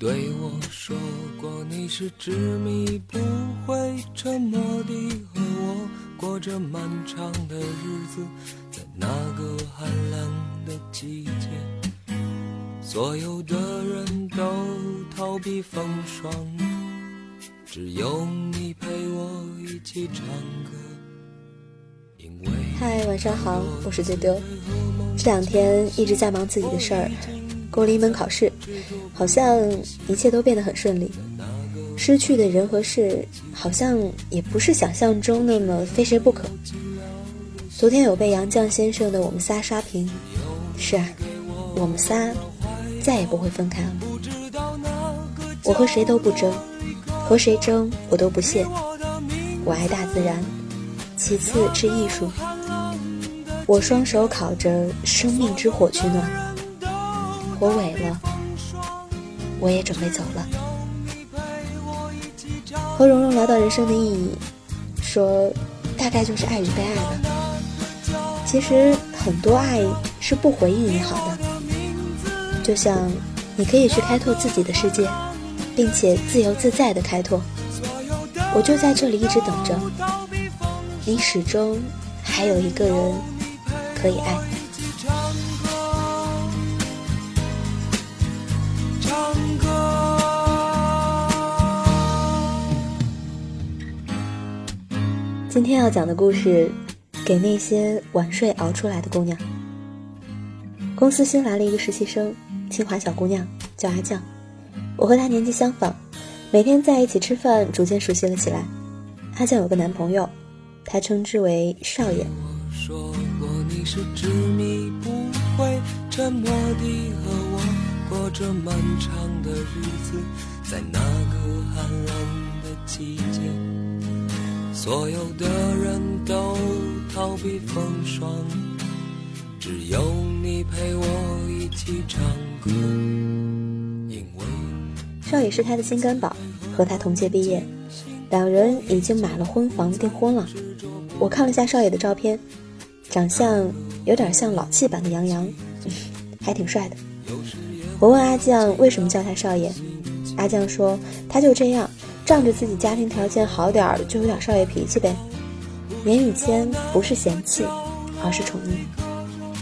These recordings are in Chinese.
对我说过你是执迷不悔沉默的和我过着漫长的日子在那个寒冷的季节。所有的人都逃避风霜只有你陪我一起唱歌。因为嗨晚上好我是丢丢。这两天一直在忙自己的事儿。过了一门考试，好像一切都变得很顺利。失去的人和事，好像也不是想象中那么非谁不可。昨天有被杨绛先生的《我们仨》刷屏，是啊，我们仨再也不会分开了。我和谁都不争，和谁争我都不屑。我爱大自然，其次是艺术。我双手烤着生命之火取暖。我萎了，我也准备走了。和蓉蓉聊到人生的意义，说大概就是爱与被爱吧。其实很多爱是不回应你好的，就像你可以去开拓自己的世界，并且自由自在的开拓。我就在这里一直等着，你始终还有一个人可以爱。今天要讲的故事，给那些晚睡熬出来的姑娘。公司新来了一个实习生，清华小姑娘，叫阿酱。我和她年纪相仿，每天在一起吃饭，逐渐熟悉了起来。阿酱有个男朋友，他称之为少爷。我说过你是执迷不悔，沉默地和我过着漫长的日子，在那个寒冷的季节所有的人都逃避风霜，只有你陪我一起唱歌。因为少爷是他的心肝宝，和他同届毕业，两人已经买了婚房订婚了。我看了下少爷的照片，长相有点像老气版的杨洋，还挺帅的。我问阿酱为什么叫他少爷，阿酱说他就这样。仗着自己家庭条件好点儿，就有点少爷脾气呗。言语间不是嫌弃，而是宠溺。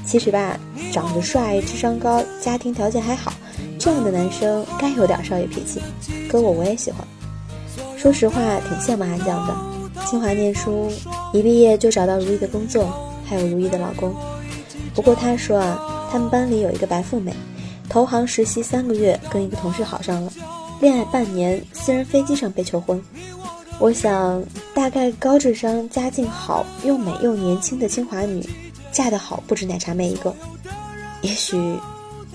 其实吧，长得帅、智商高、家庭条件还好，这样的男生该有点少爷脾气。搁我我也喜欢。说实话，挺羡慕阿酱的。清华念书，一毕业就找到如意的工作，还有如意的老公。不过他说啊，他们班里有一个白富美，投行实习三个月，跟一个同事好上了。恋爱半年，私人飞机上被求婚。我想，大概高智商、家境好、又美又年轻的清华女，嫁得好不止奶茶妹一个。也许，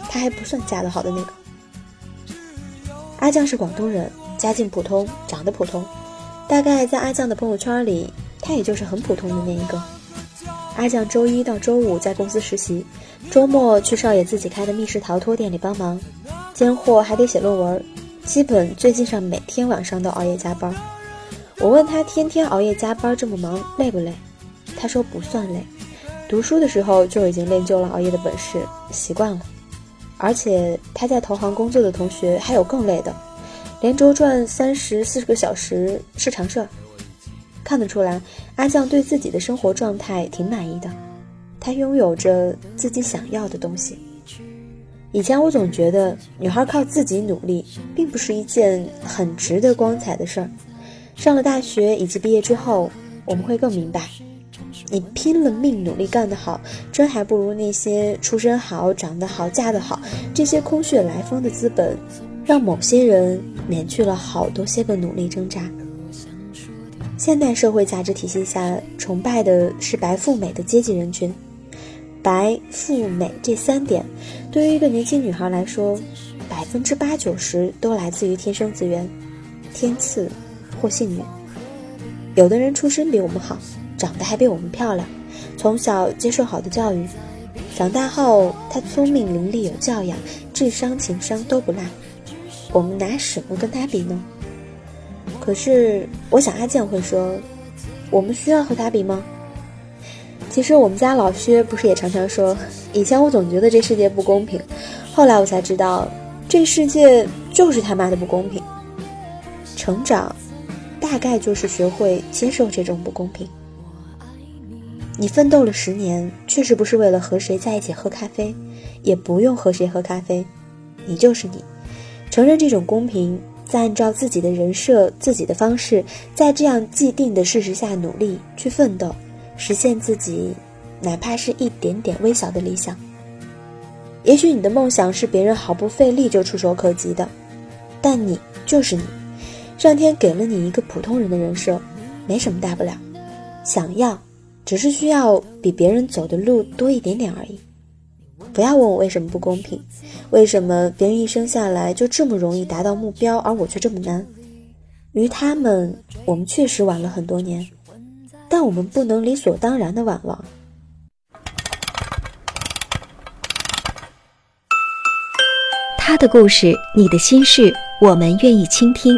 她还不算嫁得好的那个。阿酱是广东人，家境普通，长得普通。大概在阿酱的朋友圈里，她也就是很普通的那一个。阿酱周一到周五在公司实习，周末去少爷自己开的密室逃脱店里帮忙，兼货还得写论文。基本最近上每天晚上都熬夜加班，我问他天天熬夜加班这么忙累不累？他说不算累，读书的时候就已经练就了熬夜的本事，习惯了。而且他在投行工作的同学还有更累的，连轴转三十四十个小时是常事儿。看得出来，阿酱对自己的生活状态挺满意的，他拥有着自己想要的东西。以前我总觉得女孩靠自己努力，并不是一件很值得光彩的事儿。上了大学以及毕业之后，我们会更明白，你拼了命努力干得好，真还不如那些出身好、长得好、嫁得好这些空穴来风的资本，让某些人免去了好多些个努力挣扎。现代社会价值体系下，崇拜的是白富美的阶级人群。白富美这三点，对于一个年轻女孩来说，百分之八九十都来自于天生资源、天赐或幸运。有的人出身比我们好，长得还比我们漂亮，从小接受好的教育，长大后她聪明伶俐、有教养，智商、情商都不赖。我们拿什么跟他比呢？可是，我想阿健会说：“我们需要和他比吗？”其实我们家老薛不是也常常说，以前我总觉得这世界不公平，后来我才知道，这世界就是他妈的不公平。成长，大概就是学会接受这种不公平。你奋斗了十年，确实不是为了和谁在一起喝咖啡，也不用和谁喝咖啡，你就是你，承认这种公平。再按照自己的人设、自己的方式，在这样既定的事实下努力去奋斗，实现自己，哪怕是一点点微小的理想。也许你的梦想是别人毫不费力就触手可及的，但你就是你，上天给了你一个普通人的人设，没什么大不了。想要，只是需要比别人走的路多一点点而已。不要问我为什么不公平，为什么别人一生下来就这么容易达到目标，而我却这么难？于他们，我们确实晚了很多年，但我们不能理所当然的晚了。他的故事，你的心事，我们愿意倾听。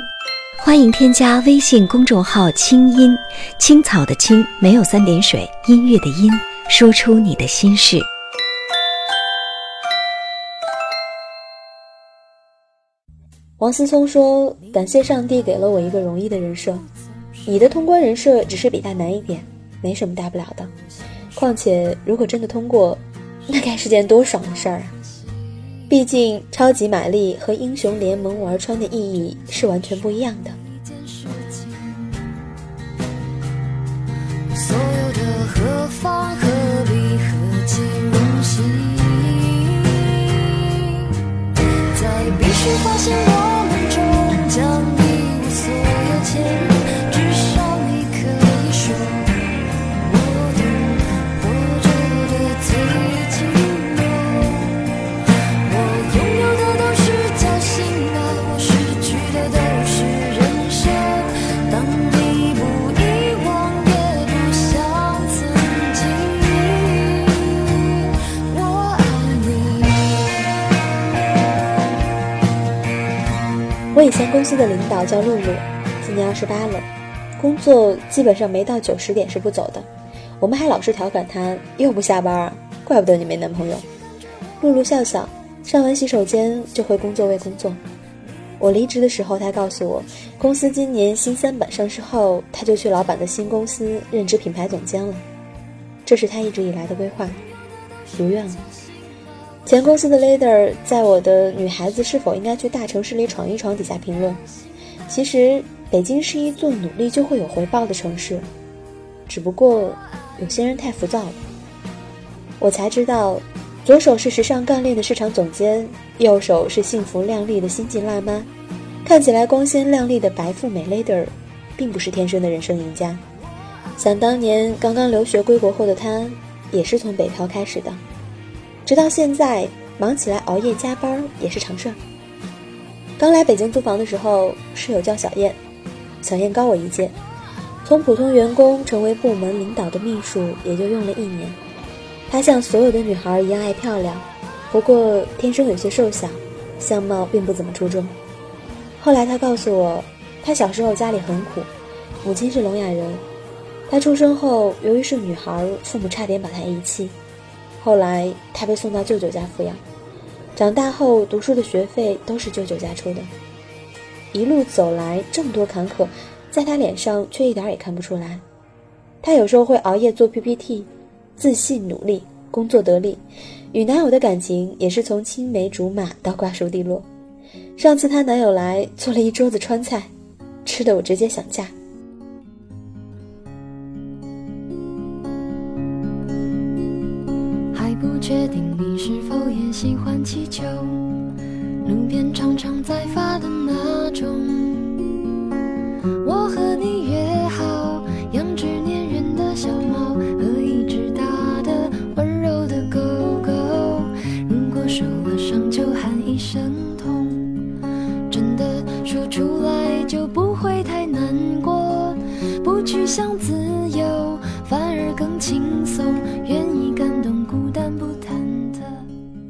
欢迎添加微信公众号“清音青草”的青，没有三点水，音乐的音，说出你的心事。王思聪说：“感谢上帝给了我一个容易的人设，你的通关人设只是比他难一点，没什么大不了的。况且如果真的通过，那该是件多爽的事儿啊！毕竟超级玛丽和英雄联盟玩穿的意义是完全不一样的。”所有的何方何必何其荣幸，在必须发现我。以前公司的领导叫露露，今年二十八了，工作基本上没到九十点是不走的。我们还老是调侃她又不下班啊，怪不得你没男朋友。露露笑笑，上完洗手间就回工作位工作。我离职的时候，她告诉我，公司今年新三板上市后，她就去老板的新公司任职品牌总监了。这是她一直以来的规划，如愿了。前公司的 leader 在我的女孩子是否应该去大城市里闯一闯底下评论，其实北京是一座努力就会有回报的城市，只不过有些人太浮躁了。我才知道，左手是时尚干练的市场总监，右手是幸福靓丽的新晋辣妈，看起来光鲜亮丽的白富美 leader，并不是天生的人生赢家。想当年刚刚留学归国后的她，也是从北漂开始的。直到现在，忙起来熬夜加班也是常事儿。刚来北京租房的时候，室友叫小燕，小燕高我一届，从普通员工成为部门领导的秘书也就用了一年。她像所有的女孩一样爱漂亮，不过天生有些瘦小，相貌并不怎么出众。后来她告诉我，她小时候家里很苦，母亲是聋哑人，她出生后由于是女孩，父母差点把她遗弃。后来，他被送到舅舅家抚养，长大后读书的学费都是舅舅家出的。一路走来这么多坎坷，在他脸上却一点也看不出来。他有时候会熬夜做 PPT，自信努力，工作得力，与男友的感情也是从青梅竹马到瓜熟蒂落。上次她男友来做了一桌子川菜，吃的我直接想嫁。确定你是否也喜欢气球，路边常常在发的那种。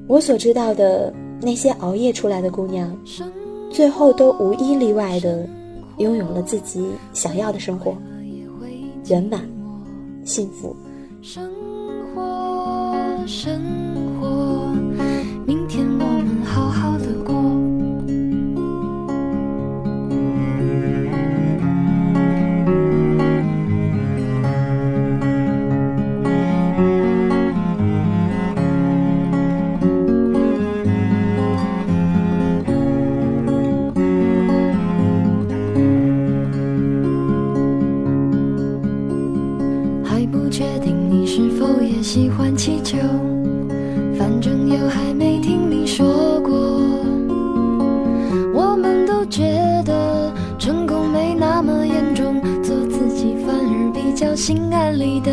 我所知道的那些熬夜出来的姑娘，最后都无一例外的拥有了自己想要的生活，圆满、幸福。生活，生觉得成功没那么严重，做自己反而比较心安理得。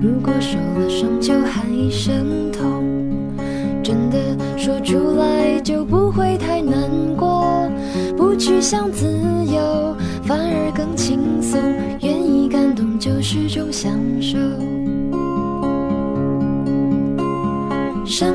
如果受了伤就喊一声痛，真的说出来就不会太难过，不去想自由，反而更轻松，愿意感动就是种享受。生